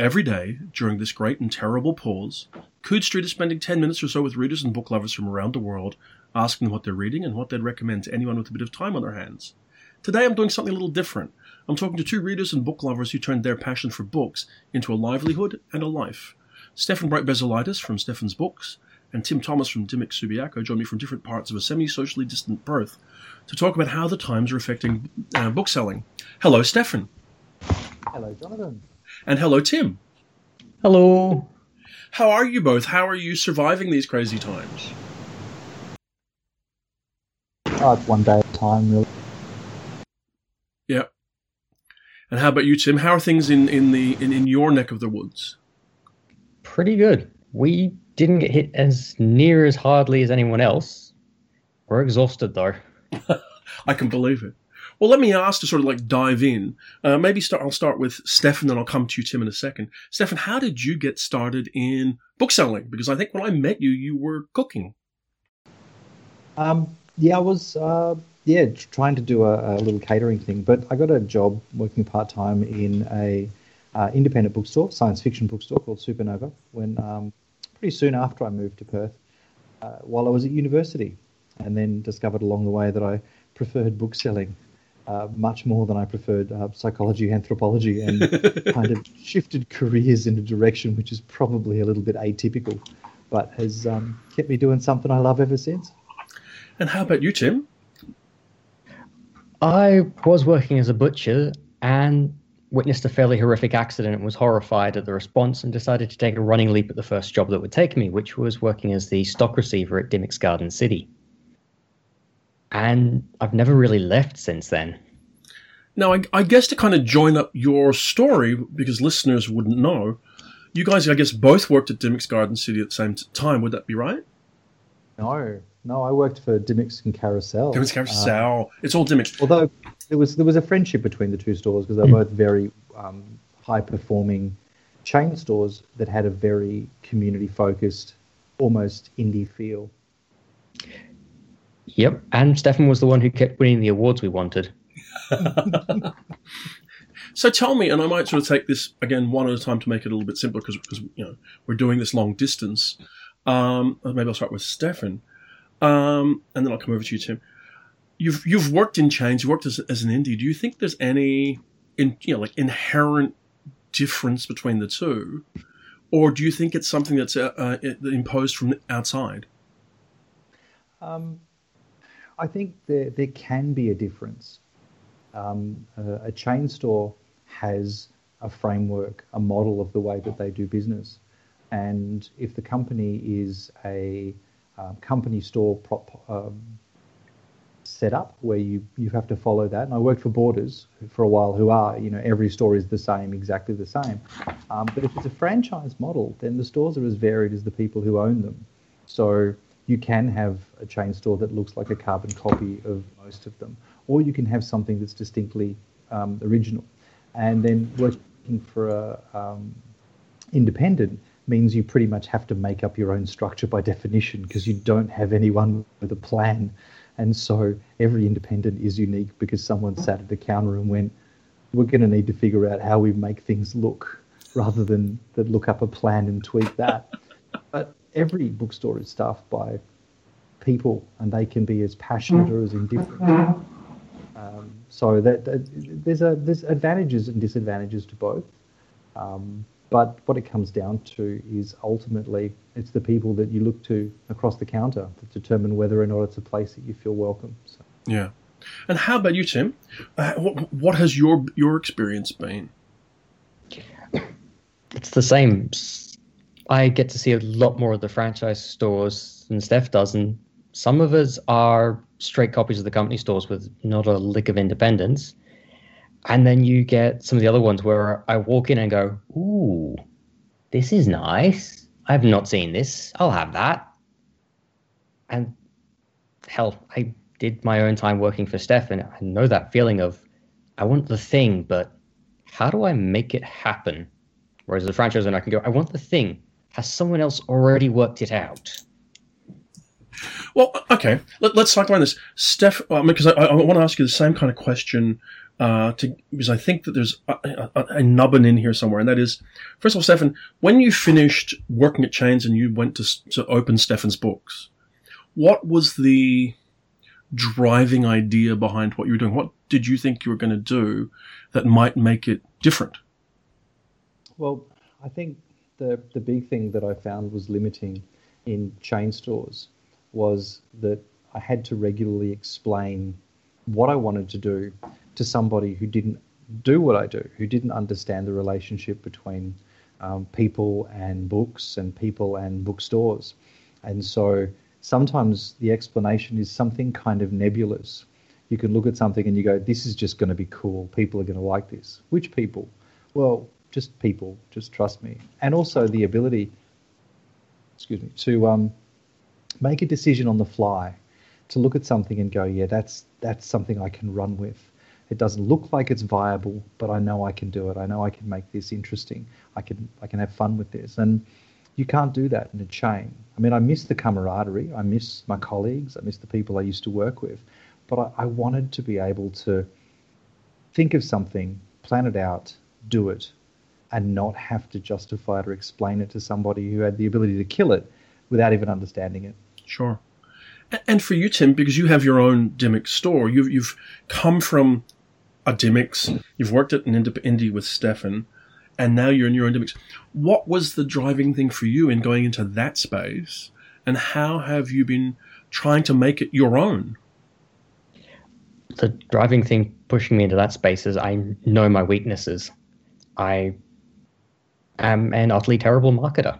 every day during this great and terrible pause, Coode Street is spending 10 minutes or so with readers and book lovers from around the world, asking them what they're reading and what they'd recommend to anyone with a bit of time on their hands. Today I'm doing something a little different. I'm talking to two readers and book lovers who turned their passion for books into a livelihood and a life. Stefen Brazulaitis from Stefen's Books and Tim Thomas from Dymock Subiaco join me from different parts of a semi socially distant Perth to talk about how the times are affecting uh, book selling. Hello, Stefen. Hello, Jonathan. And hello, Tim. Hello. How are you both? How are you surviving these crazy times? It's one day at a time, really. Yeah. And how about you, Tim? How are things in, in the in, in your neck of the woods? Pretty good. We didn't get hit as near as hardly as anyone else. We're exhausted though. I can believe it. Well, let me ask to sort of like dive in. Uh, maybe start. I'll start with Stefen, then I'll come to you, Tim, in a second. Stefen, how did you get started in bookselling? Because I think when I met you, you were cooking. Um, yeah, I was uh, yeah trying to do a, a, little catering thing, but I got a job working part time in a uh, independent bookstore, science fiction bookstore called Supernova. When um, pretty soon after I moved to Perth, uh, while I was at university, and then discovered along the way that I preferred bookselling uh, much more than I preferred uh, psychology, anthropology, and kind of shifted careers in a direction which is probably a little bit atypical, but has um, kept me doing something I love ever since. And how about you, Tim? I was working as a butcher and witnessed a fairly horrific accident and was horrified at the response and decided to take a running leap at the first job that would take me, which was working as the stock receiver at Dymocks Garden City and I've never really left since then. Now, I, I, guess to kind of join up your story, because listeners wouldn't know, you guys, I guess, both worked at Dymocks Garden City at the same time. Would that be right? No, no, I worked for Dymocks and Carousel. Dymocks Carousel. Uh, it's all Dymocks. Although there was there was a friendship between the two stores because they're mm. both very um, high performing chain stores that had a very community focused, almost indie feel. Yep, and Stefen was the one who kept winning the awards we wanted. so tell me, and I might sort of take this again one at a time to make it a little bit simpler because you know we're doing this long distance. Um, maybe I'll start with Stefen, um, and then I'll come over to you, Tim. You've you've worked in chains, you worked as, as an indie. Do you think there's any in you know like inherent difference between the two, or do you think it's something that's uh, uh, imposed from outside? Um, I think there there can be a difference. Um, a, a, chain store has a framework, a model of the way that they do business, and if the company is a uh, company store prop, um, setup where you you have to follow that. And I worked for Borders for a while, who are you know every store is the same, exactly the same. Um, but if it's a franchise model, then the stores are as varied as the people who own them. So you can have a chain store that looks like a carbon copy of most of them, or you can have something that's distinctly um, original. And then working for a um, independent means you pretty much have to make up your own structure by definition because you don't have anyone with a plan. And so every independent is unique because someone sat at the counter and went, we're going to need to figure out how we make things look rather than, than look up a plan and tweak that. But every bookstore is staffed by people, and they can be as passionate or as indifferent. Um, so that, that, there's a there's advantages and disadvantages to both. Um, but what it comes down to is ultimately it's the people that you look to across the counter that determine whether or not it's a place that you feel welcome. So. Yeah. And how about you, Tim? Uh, what, what has your your experience been? It's the same I get to see a lot more of the franchise stores than Steph does, and some of us are straight copies of the company stores with not a lick of independence. And then you get some of the other ones where I walk in and go, "Ooh, this is nice. I've not seen this. I'll have that." And hell, I did my own time working for Steph, and I know that feeling of, I want the thing, but how do I make it happen? Whereas the franchise owner, I can go, I want the thing, has someone else already worked it out? Well, okay. Let, us talk about this, Steph. Because I, I, I want to ask you the same kind of question. Uh, to, because I think that there's a, a, a, nubbin in here somewhere, and that is, first of all, Stefen, when you finished working at Chains and you went to to open Stefen's books, what was the driving idea behind what you were doing? What did you think you were going to do that might make it different? Well, I think the the big thing that I found was limiting in chain stores was that I had to regularly explain what I wanted to do to somebody who didn't do what I do, who didn't understand the relationship between um, people and books and people and bookstores. And so sometimes the explanation is something kind of nebulous. You can look at something and you go, this is just going to be cool. People are going to like this. Which people? Well, just people. Just trust me. And also the ability excuse me, to um, make a decision on the fly, to look at something and go, yeah, that's that's something I can run with. It doesn't look like it's viable, but I know I can do it. I know I can make this interesting. I can I can have fun with this. And you can't do that in a chain. I mean, I miss the camaraderie. I miss my colleagues. I miss the people I used to work with. But I, I wanted to be able to think of something, plan it out, do it, and not have to justify it or explain it to somebody who had the ability to kill it without even understanding it. Sure. And for you, Tim, because you have your own Dymocks store, you've, you've come from a Dymocks, you've worked at an indie with Stefen, and now you're in your own Dymocks. What was the driving thing for you in going into that space, and how have you been trying to make it your own? The driving thing pushing me into that space is I know my weaknesses. I am an utterly terrible marketer.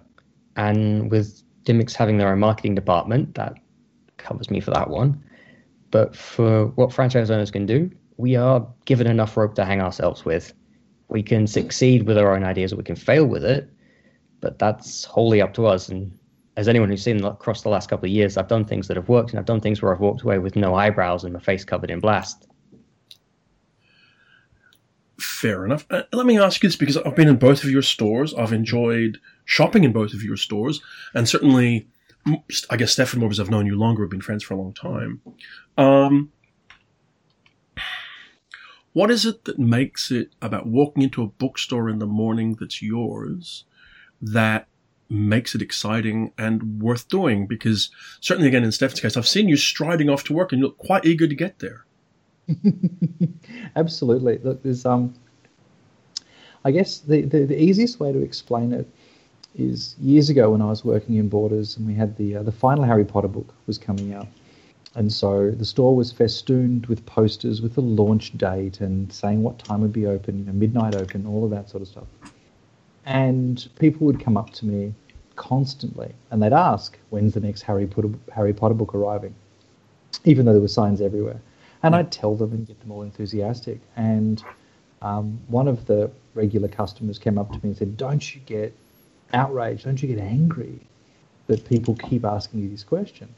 And with Dymocks having their own marketing department, that covers me for that one. But for what franchise owners can do, we are given enough rope to hang ourselves with. We can succeed with our own ideas or we can fail with it, but that's wholly up to us. And as anyone who's seen across the last couple of years, I've done things that have worked and I've done things where I've walked away with no eyebrows and my face covered in blast. Fair enough. Uh, let me ask you this because I've been in both of your stores. I've enjoyed shopping in both of your stores, and certainly, I guess Stefen, because I've known you longer, we've been friends for a long time. Um, what is it that makes it about walking into a bookstore in the morning that's yours that makes it exciting and worth doing? Because certainly, again, in Stefen's case, I've seen you striding off to work and you look quite eager to get there. Absolutely. Look, there's um, I guess the, the, the easiest way to explain it is years ago when I was working in Borders and we had the uh, the final Harry Potter book was coming out, and so the store was festooned with posters with the launch date and saying what time would be open, you know, midnight open, all of that sort of stuff. And people would come up to me constantly and they'd ask, "When's the next Harry Potter Harry Potter book arriving?" Even though there were signs everywhere. And I'd tell them and get them all enthusiastic. And um, one of the regular customers came up to me and said, Don't you get outraged? Don't you get angry that people keep asking you this question?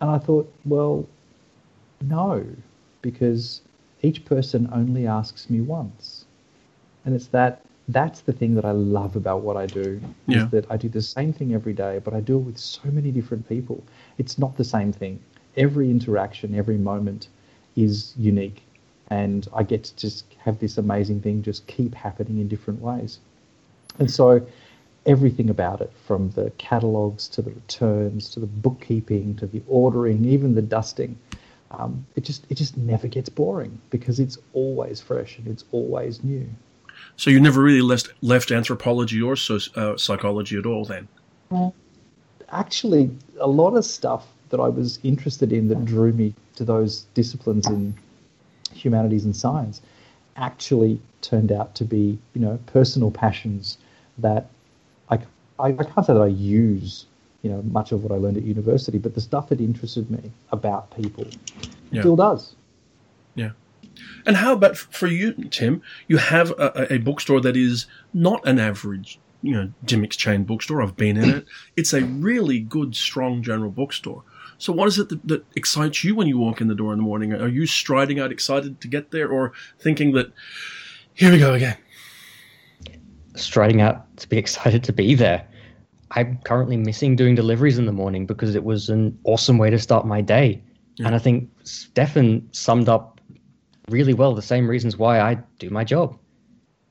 And I thought, Well, no, because each person only asks me once. And it's that that's the thing that I love about what I do yeah. is that I do the same thing every day, but I do it with so many different people. It's not the same thing. Every interaction, every moment is unique. And I get to just have this amazing thing just keep happening in different ways. And so everything about it, from the catalogs to the returns to the bookkeeping to the ordering, even the dusting, um, it just it just never gets boring because it's always fresh and it's always new. So you never really left left anthropology or so, uh, psychology at all, then? Well, actually, a lot of stuff that I was interested in that drew me to those disciplines in humanities and science actually turned out to be, you know, personal passions that I, I, I can't say that I use, you know, much of what I learned at university, but the stuff that interested me about people yeah. still does. Yeah. And how about for you, Tim? You have a, a bookstore that is not an average you know Dymocks chain bookstore. I've been in it. It's a really good, strong general bookstore. So, what is it that, that, excites you when you walk in the door in the morning? Are you striding out excited to get there, or thinking that here we go again? Striding out to be excited to be there. I'm currently missing doing deliveries in the morning because it was an awesome way to start my day. Yeah. And I think Stefen summed up really well the same reasons why I do my job.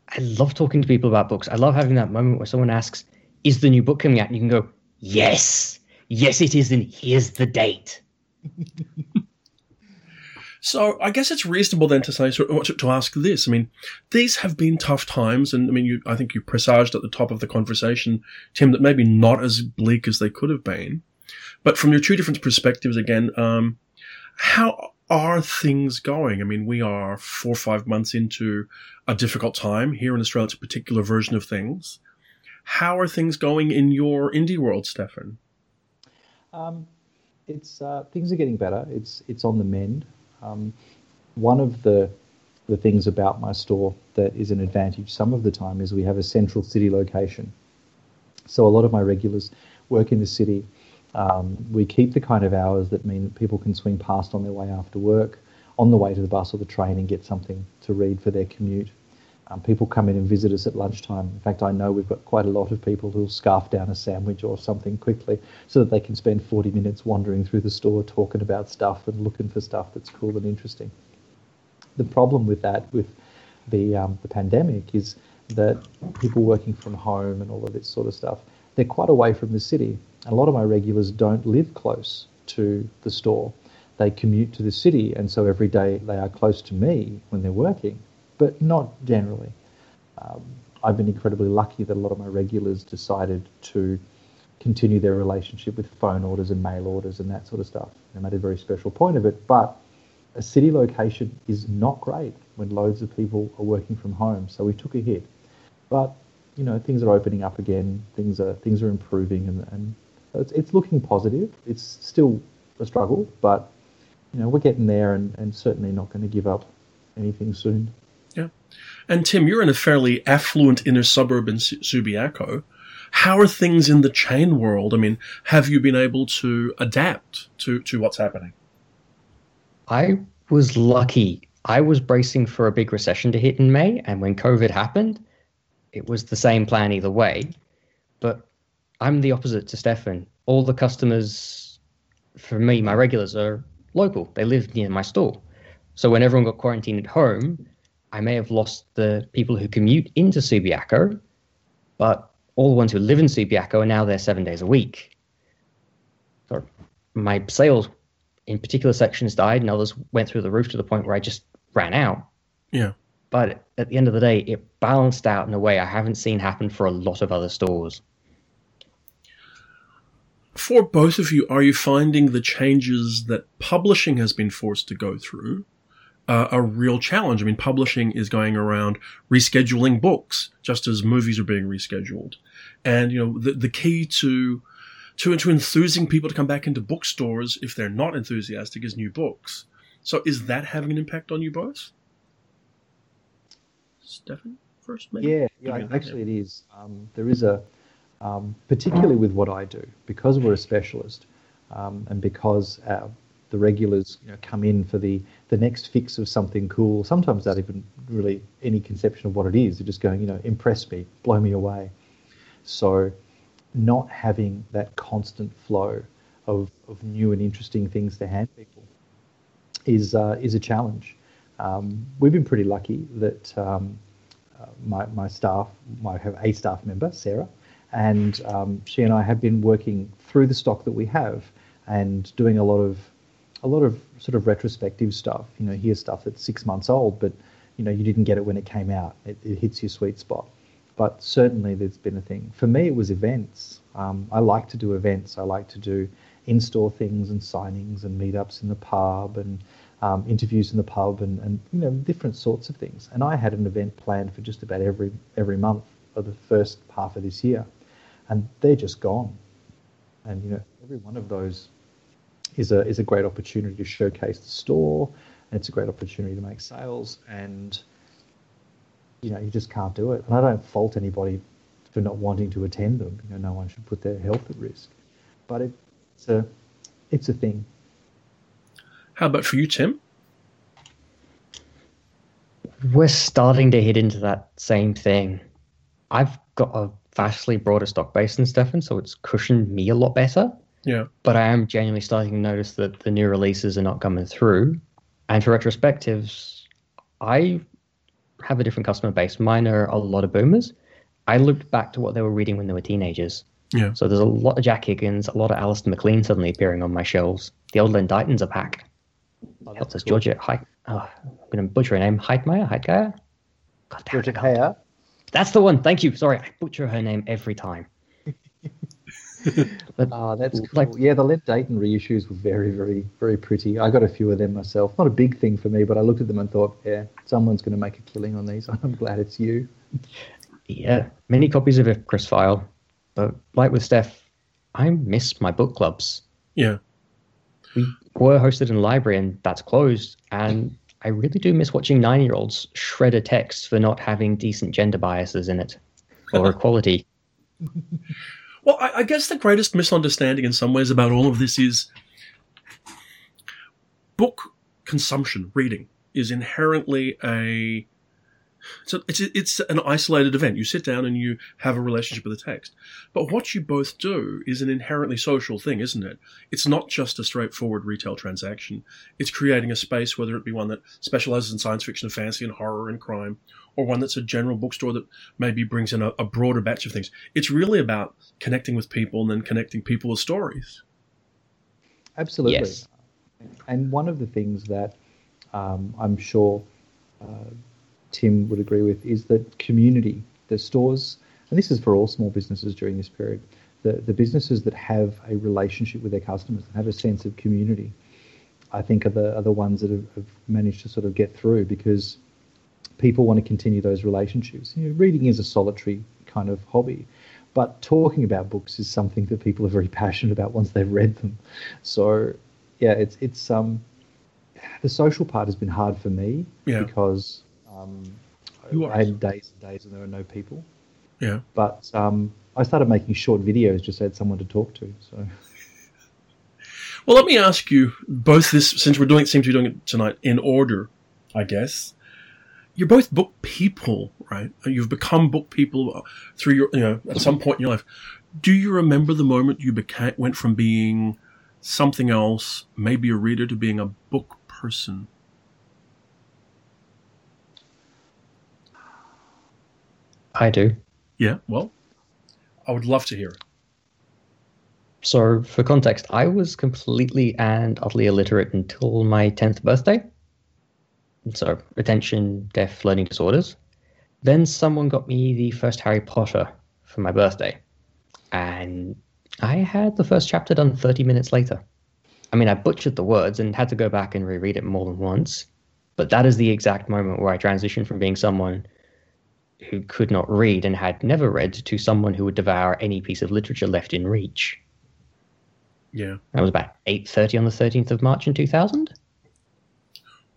I love talking to people about books. I love having that moment where someone asks, Is the new book coming out? And you can go, Yes, yes, it is. And here's the date. So I guess it's reasonable then to say to ask this. I mean, these have been tough times, and I mean, you, I think you presaged at the top of the conversation, Tim, that maybe not as bleak as they could have been. But from your two different perspectives, again, um, how are things going? I mean, we are four or five months into a difficult time here in Australia. It's a particular version of things. How are things going in your indie world, Stefen? Um, it's uh, things are getting better. It's it's on the mend. Um, one of the the things about my store that is an advantage some of the time is we have a central city location. So a lot of my regulars work in the city. Um, we keep the kind of hours that mean that people can swing past on their way after work, on the way to the bus or the train, and get something to read for their commute. Um, people come in and visit us at lunchtime. In fact, I know we've got quite a lot of people who'll scarf down a sandwich or something quickly so that they can spend 40 minutes wandering through the store talking about stuff and looking for stuff that's cool and interesting. The problem with that, with the, um, the pandemic, is that people working from home and all of this sort of stuff, they're quite away from the city. A lot of my regulars don't live close to the store. They commute to the city, and so every day they are close to me when they're working but not generally. Um, I've been incredibly lucky that a lot of my regulars decided to continue their relationship with phone orders and mail orders and that sort of stuff. They made a very special point of it. But a city location is not great when loads of people are working from home. So we took a hit. But you know, things are opening up again. Things are things are improving, and, and it's, it's looking positive. It's still a struggle, but you know, we're getting there, and, and certainly not going to give up anything soon. And Tim, you're in a fairly affluent inner suburb in Subiaco. How are things in the chain world? I mean, have you been able to adapt to, to what's happening? I was lucky. I was bracing for a big recession to hit in May, and when COVID happened, it was the same plan either way. But I'm the opposite to Stefen. All the customers, for me, my regulars are local. They live near my store. So when everyone got quarantined at home, I may have lost the people who commute into Subiaco, but all the ones who live in Subiaco are now there seven days a week. So my sales in particular sections died, and others went through the roof to the point where I just ran out. Yeah. But at the end of the day, it balanced out in a way I haven't seen happen for a lot of other stores. For both of you, are you finding the changes that publishing has been forced to go through uh, a real challenge. I mean, publishing is going around rescheduling books just as movies are being rescheduled. And, you know, the, the key to, to, to enthusing people to come back into bookstores if they're not enthusiastic is new books. So is that having an impact on you both? Stefen first, maybe? Yeah, yeah actually it is. Um, there is a, um, particularly with what I do, because we're a specialist um, and because our the regulars you know, come in for the, the next fix of something cool. Sometimes not even really any conception of what it is. They're just going, you know, impress me, blow me away. So not having that constant flow of, of new and interesting things to hand people is, uh, is a challenge. Um, we've been pretty lucky that um, uh, my, my staff, I have a staff member, Sarah, and um, she and I have been working through the stock that we have and doing a lot of a lot of sort of retrospective stuff. You know, here's stuff that's six months old, but you know, you didn't get it when it came out. It, it hits your sweet spot. But certainly, there's been a thing. For me, it was events. Um, I like to do events. I like to do in-store things and signings and meetups in the pub and um, interviews in the pub and, and you know different sorts of things. And I had an event planned for just about every every month of the first half of this year, and they're just gone. And you know, every one of those is a is a great opportunity to showcase the store, and it's a great opportunity to make sales. And you know, you just can't do it. And I don't fault anybody for not wanting to attend them. You know, no one should put their health at risk. But it, it's a it's a thing. How about for you, Tim? We're starting to hit into that same thing. I've got a vastly broader stock base than Stefen, so it's cushioned me a lot better. Yeah. But I am genuinely starting to notice that the new releases are not coming through. And for retrospectives, I have a different customer base. Mine are a lot of boomers. I looked back to what they were reading when they were teenagers. Yeah. So there's a lot of Jack Higgins, a lot of Alistair MacLean suddenly appearing on my shelves. The old Len Deighton's a pack. Oh, What does Georgia Heit? Oh, I'm going to butcher her name. Heitmeyer? Heitgeier? God damn Georgia it, I can't- Heyer. That's the one. Thank you. Sorry, I butcher her name every time. but Ah, that's cool. Like- yeah, the Len Deighton reissues were very, very, very pretty. I got a few of them myself. Not a big thing for me, but I looked at them and thought, yeah, someone's going to make a killing on these. I'm glad it's you. yeah, many copies of it, Chris File. But like with Steph, I miss my book clubs. Yeah. We were hosted in a library and that's closed. And I really do miss watching nine year olds shred a text for not having decent gender biases in it or equality. Well, I, I guess the greatest misunderstanding in some ways about all of this is book consumption, reading, is inherently a a, it's, it's an isolated event. You sit down and you have a relationship with the text. But what you both do is an inherently social thing, isn't it? It's not just a straightforward retail transaction. It's creating a space, whether it be one that specializes in science fiction and fantasy and horror and crime, or one that's a general bookstore that maybe brings in a, a broader batch of things. It's really about connecting with people and then connecting people with stories. Absolutely. Yes. And one of the things that um, I'm sure uh, Tim would agree with is that community, the stores, and this is for all small businesses during this period, the, the businesses that have a relationship with their customers and have a sense of community, I think are the, are the ones that have, have managed to sort of get through because people want to continue those relationships. You know, reading is a solitary kind of hobby, but talking about books is something that people are very passionate about once they've read them. So, yeah, it's it's um, the social part has been hard for me Yeah. because um. I had days and days and there were no people. Yeah. But um, I started making short videos just so I had someone to talk to. So Well, let me ask you both this, since we're doing, it seem to be doing it tonight in order, I guess. You're both book people, right? You've become book people through your, you know, at some point in your life. Do you remember the moment you became, went from being something else, maybe a reader, to being a book person? I do. Yeah, well, I would love to hear it. So, for context, I was completely and utterly illiterate until my 10th birthday. So, attention, deaf, learning disorders. Then someone got me the first Harry Potter for my birthday. And I had the first chapter done 30 minutes later. I mean, I butchered the words and had to go back and reread it more than once. But that is the exact moment where I transitioned from being someone who could not read and had never read to someone who would devour any piece of literature left in reach. Yeah. That was about 8.30 on the 13th of March in 2000.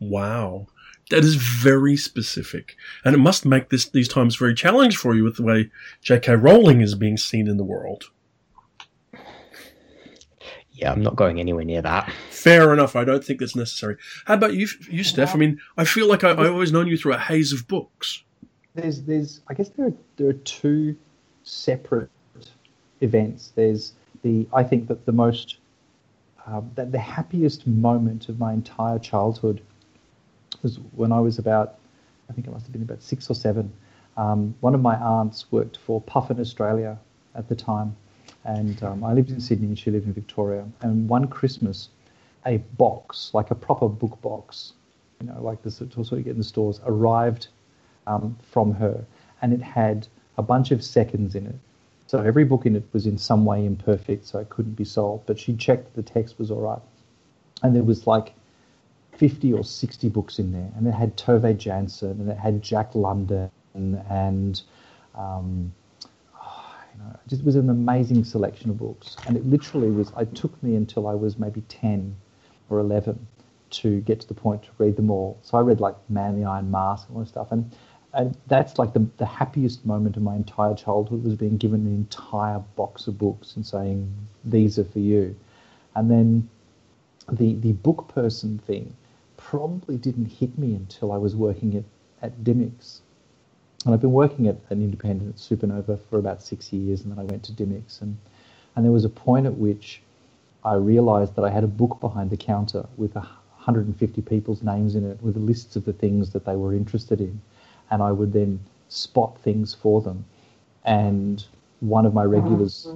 Wow. That is very specific. And it must make this these times very challenging for you with the way J.K. Rowling is being seen in the world. Yeah, I'm not going anywhere near that. Fair enough. I don't think that's necessary. How about you, you Steph? I mean, I feel like I, I always known you through a haze of books. there's there's I guess there are there are two separate events. There's the I think that the most um, that the happiest moment of my entire childhood was when I was about I think I must have been about six or seven. Um, one of my aunts worked for Puffin Australia at the time, and um, I lived in Sydney and she lived in Victoria. And one Christmas, a box like a proper book box, you know, like the sort of you get in the stores, arrived um, from her, and it had a bunch of seconds in it. So every book in it was in some way imperfect, so it couldn't be sold. But she checked the text was all right, and there was like fifty or sixty books in there, and it had Tove Jansson, and it had Jack London, and um, oh, you know, it just was an amazing selection of books. And it literally was. It took me until I was maybe ten or eleven to get to the point to read them all. So I read like Man the Iron Mask and all this stuff, and and that's like the the happiest moment of my entire childhood was being given an entire box of books and saying these are for you, and then the the book person thing probably didn't hit me until I was working at at Dymocks, and I've been working at an independent Supernova for about six years, and then I went to Dymocks, and and there was a point at which I realised that I had a book behind the counter with 150 people's names in it, with lists of the things that they were interested in, and I would then spot things for them, and one of my regulars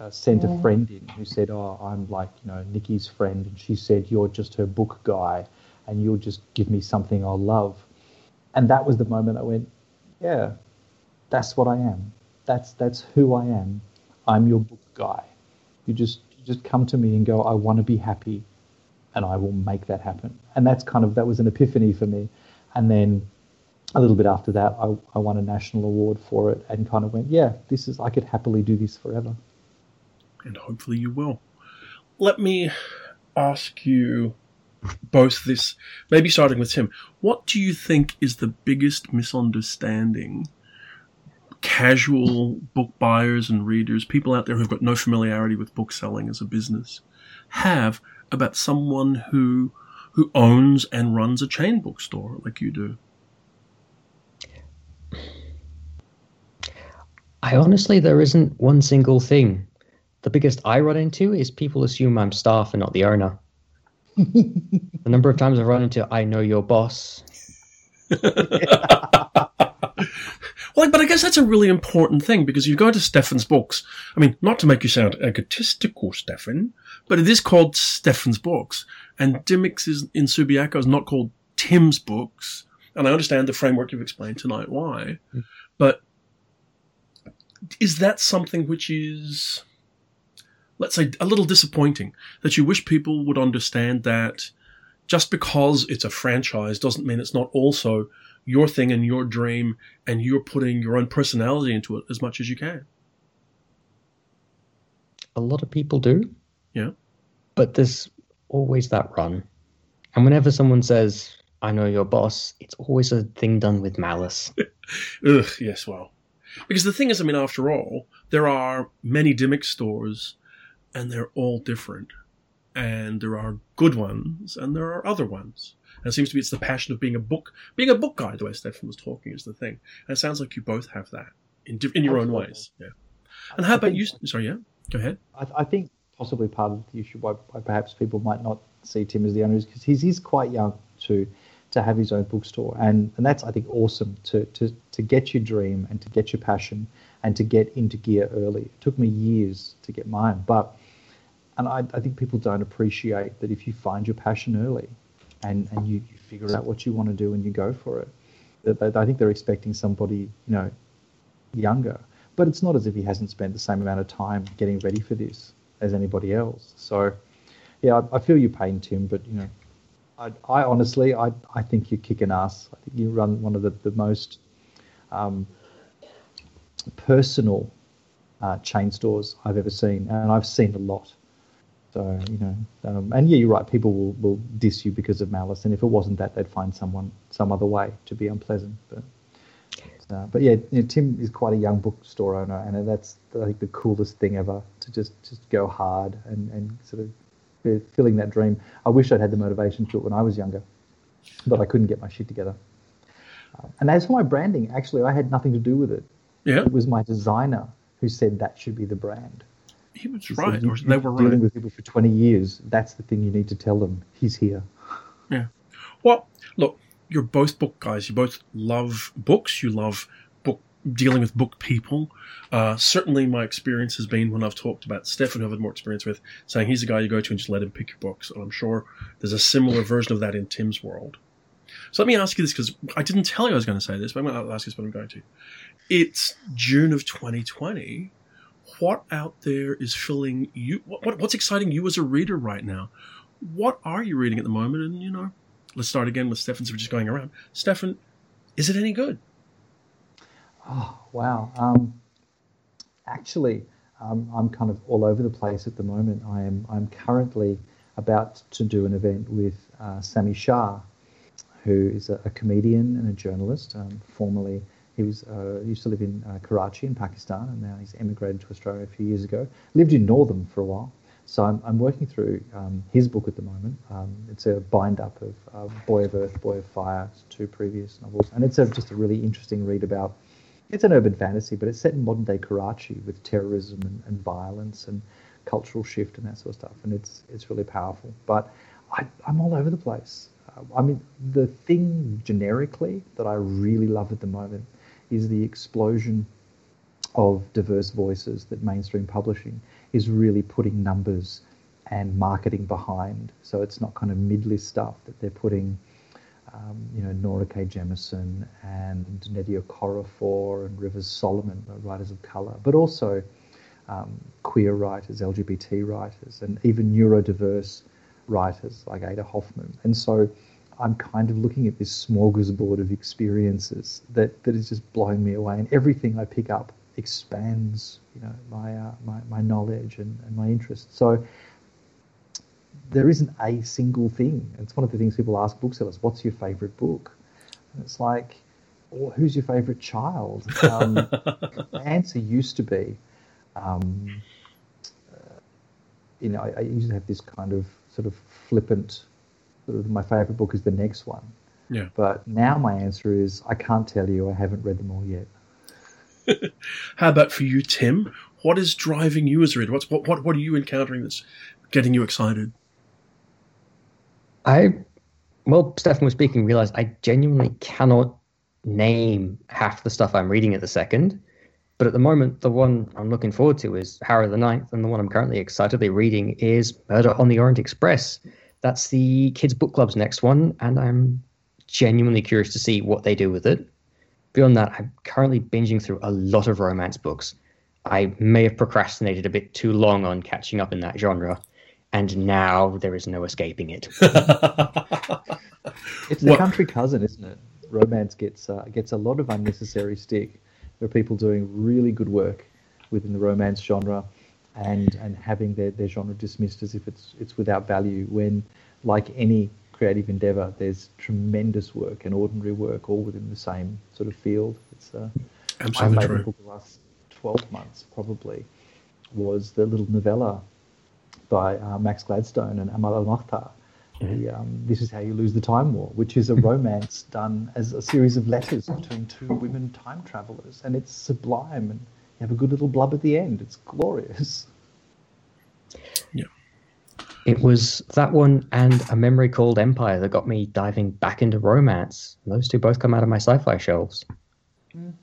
uh, sent a friend in who said, "Oh, I'm like you know Nikki's friend," and she said, "You're just her book guy, and you'll just give me something I'll love." And that was the moment I went, "Yeah, that's what I am. That's that's who I am. I'm your book guy. You just you just come to me and go, I want to be happy, and I will make that happen." And that's kind of that was an epiphany for me. And then a little bit after that, I, I won a national award for it, and kind of went, "Yeah, this is I could happily do this forever." and hopefully you will. Let me ask you both this, maybe starting with Tim. What do you think is the biggest misunderstanding casual book buyers and readers, people out there who've got no familiarity with book selling as a business, have about someone who who owns and runs a chain bookstore like you do? I honestly, there isn't one single thing the biggest I run into is people assume I'm staff and not the owner. The number of times I've run into I know your boss. well, but I guess that's a really important thing because you go to Stefen's books. I mean, not to make you sound egotistical, Stefen, but it is called Stefen's books, and Dymocks is in Subiaco is not called Tim's books. And I understand the framework you've explained tonight why, mm. but is that something which is let's say, a little disappointing that you wish people would understand that just because it's a franchise doesn't mean it's not also your thing and your dream and you're putting your own personality into it as much as you can. A lot of people do. Yeah. But there's always that run. And whenever someone says, I know your boss, it's always a thing done with malice. Ugh, yes, well. Because the thing is, I mean, after all, there are many Dymock stores and they're all different. And there are good ones, and there are other ones. And it seems to be it's the passion of being a book, being a book guy. The way Stefen was talking is the thing. And it sounds like you both have that in in your own ways. Yeah. And how I about think, you? Sorry, yeah. Go ahead. I, I, think possibly part of the issue why, why perhaps people might not see Tim as the owner is because he's, he's quite young to to have his own bookstore, and and that's I think awesome to to to get your dream and to get your passion and to get into gear early. It took me years to get mine, but and I, I, think people don't appreciate that if you find your passion early and, and you, you figure out what you want to do and you go for it, that, I think they're expecting somebody, you know, younger. But it's not as if he hasn't spent the same amount of time getting ready for this as anybody else. So, yeah, I, I feel your pain, Tim, but, you know, I, I, honestly, I, I think you're kicking ass. I think you run one of the, the most um, personal uh, chain stores I've ever seen, and I've seen a lot. So you know, um, and yeah, you're right. People will, will diss you because of malice, and if it wasn't that, they'd find someone some other way to be unpleasant. But uh, but yeah, you know, Tim is quite a young bookstore owner, and that's I think the coolest thing ever to just just go hard and and sort of filling that dream. I wish I'd had the motivation to do it when I was younger, but I couldn't get my shit together. Uh, and as for my branding, actually, I had nothing to do with it. Yeah, it was my designer who said that should be the brand he was he right, or they were right. Dealing with people for twenty years, that's the thing you need to tell them. He's here. Yeah. Well, look, you're both book guys. You both love books. You love book dealing with book people. Uh, certainly, my experience has been when I've talked about Stefen, who I've had more experience with, saying he's the guy you go to and just let him pick your books. And I'm sure there's a similar version of that in Tim's world. So let me ask you this because I didn't tell you I was going to say this, but I'm going to ask you this, but I'm going to. It's June of 2020 what out there is filling you? What, what, what's exciting you as a reader right now? What are you reading at the moment? And you know, let's start again with Stefen. So we're just going around. Stefen, is it any good? Oh wow! Um, actually, um, I'm kind of all over the place at the moment. I am I'm currently about to do an event with uh, Sami Shah, who is a, a, comedian and a journalist, um, formerly he was uh, used to live in uh, Karachi in Pakistan, and now he's emigrated to Australia a few years ago. Lived in Northam for a while, so I'm, I'm working through um, his book at the moment. Um, it's a bind up of uh, Boy of Earth, Boy of Fire, two previous novels, and it's a, just a really interesting read about it's an urban fantasy, but it's set in modern day Karachi with terrorism and, and violence and cultural shift and that sort of stuff, and it's it's really powerful. But I, I'm all over the place. Uh, I mean, the thing generically that I really love at the moment is the explosion of diverse voices that mainstream publishing is really putting numbers and marketing behind. So it's not kind of mid-list stuff that they're putting, um, you know, Nora K. Jemisin and Nnedi Okorafor and Rivers Solomon, writers of color, but also um, queer writers, LGBT writers, and even neurodiverse writers like Ada Hoffman. And so I'm kind of looking at this smorgasbord of experiences that, that is just blowing me away. And everything I pick up expands, you know, my, uh, my, my knowledge and, and my interest. So there isn't a single thing. It's one of the things people ask booksellers, what's your favorite book? And it's like, well, who's your favorite child? Um, the answer used to be, um, uh, you know, I, I, used to have this kind of sort of flippant, sort of my favorite book is the next one. Yeah. But now my answer is, I can't tell you. I haven't read them all yet. How about for you, Tim? What is driving you as a reader? What's what what what are you encountering that's getting you excited? I, well, Stefen was speaking, realized I genuinely cannot name half the stuff I'm reading at the second. But at the moment, the one I'm looking forward to is Harrow the Ninth, and the one I'm currently excitedly reading is Murder on the Orient Express. That's the Kids Book Club's next one, and I'm genuinely curious to see what they do with it. Beyond that, I'm currently binging through a lot of romance books. I may have procrastinated a bit too long on catching up in that genre, and now there is no escaping it. it's the country cousin, isn't it? Romance gets uh, gets a lot of unnecessary stick there are people doing really good work within the romance genre and and having their, their genre dismissed as if it's it's without value when like any creative endeavor there's tremendous work and ordinary work all within the same sort of field. It's uh, Absolutely true. book the last 12 months probably was the little novella by uh, Max Gladstone and Amal El-Mohtar the, um, this is how you lose the time war, which is a romance done as a series of letters between two women time travelers, and it's sublime, and have a good little blub at the end. It's glorious. Yeah. It was that one and a memory called Empire that got me diving back into romance. Those two both come out of my sci-fi shelves. Mm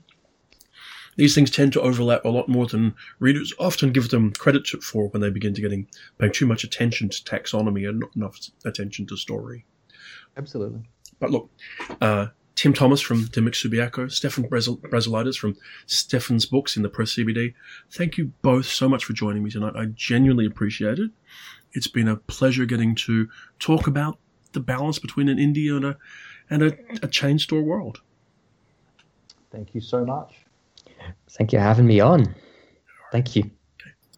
these things tend to overlap a lot more than readers often give them credit for when they begin to getting paying too much attention to taxonomy and not enough attention to story. Absolutely. But look, uh, Tim Thomas from Dymock Subiaco, Stefen Brazulaitis from Stefen's Books in the Perth CBD. Thank you both so much for joining me tonight. I genuinely appreciate it. It's been a pleasure getting to talk about the balance between an indie and a and a, a chain store world. Thank you so much. Thank you for having me on. Thank you.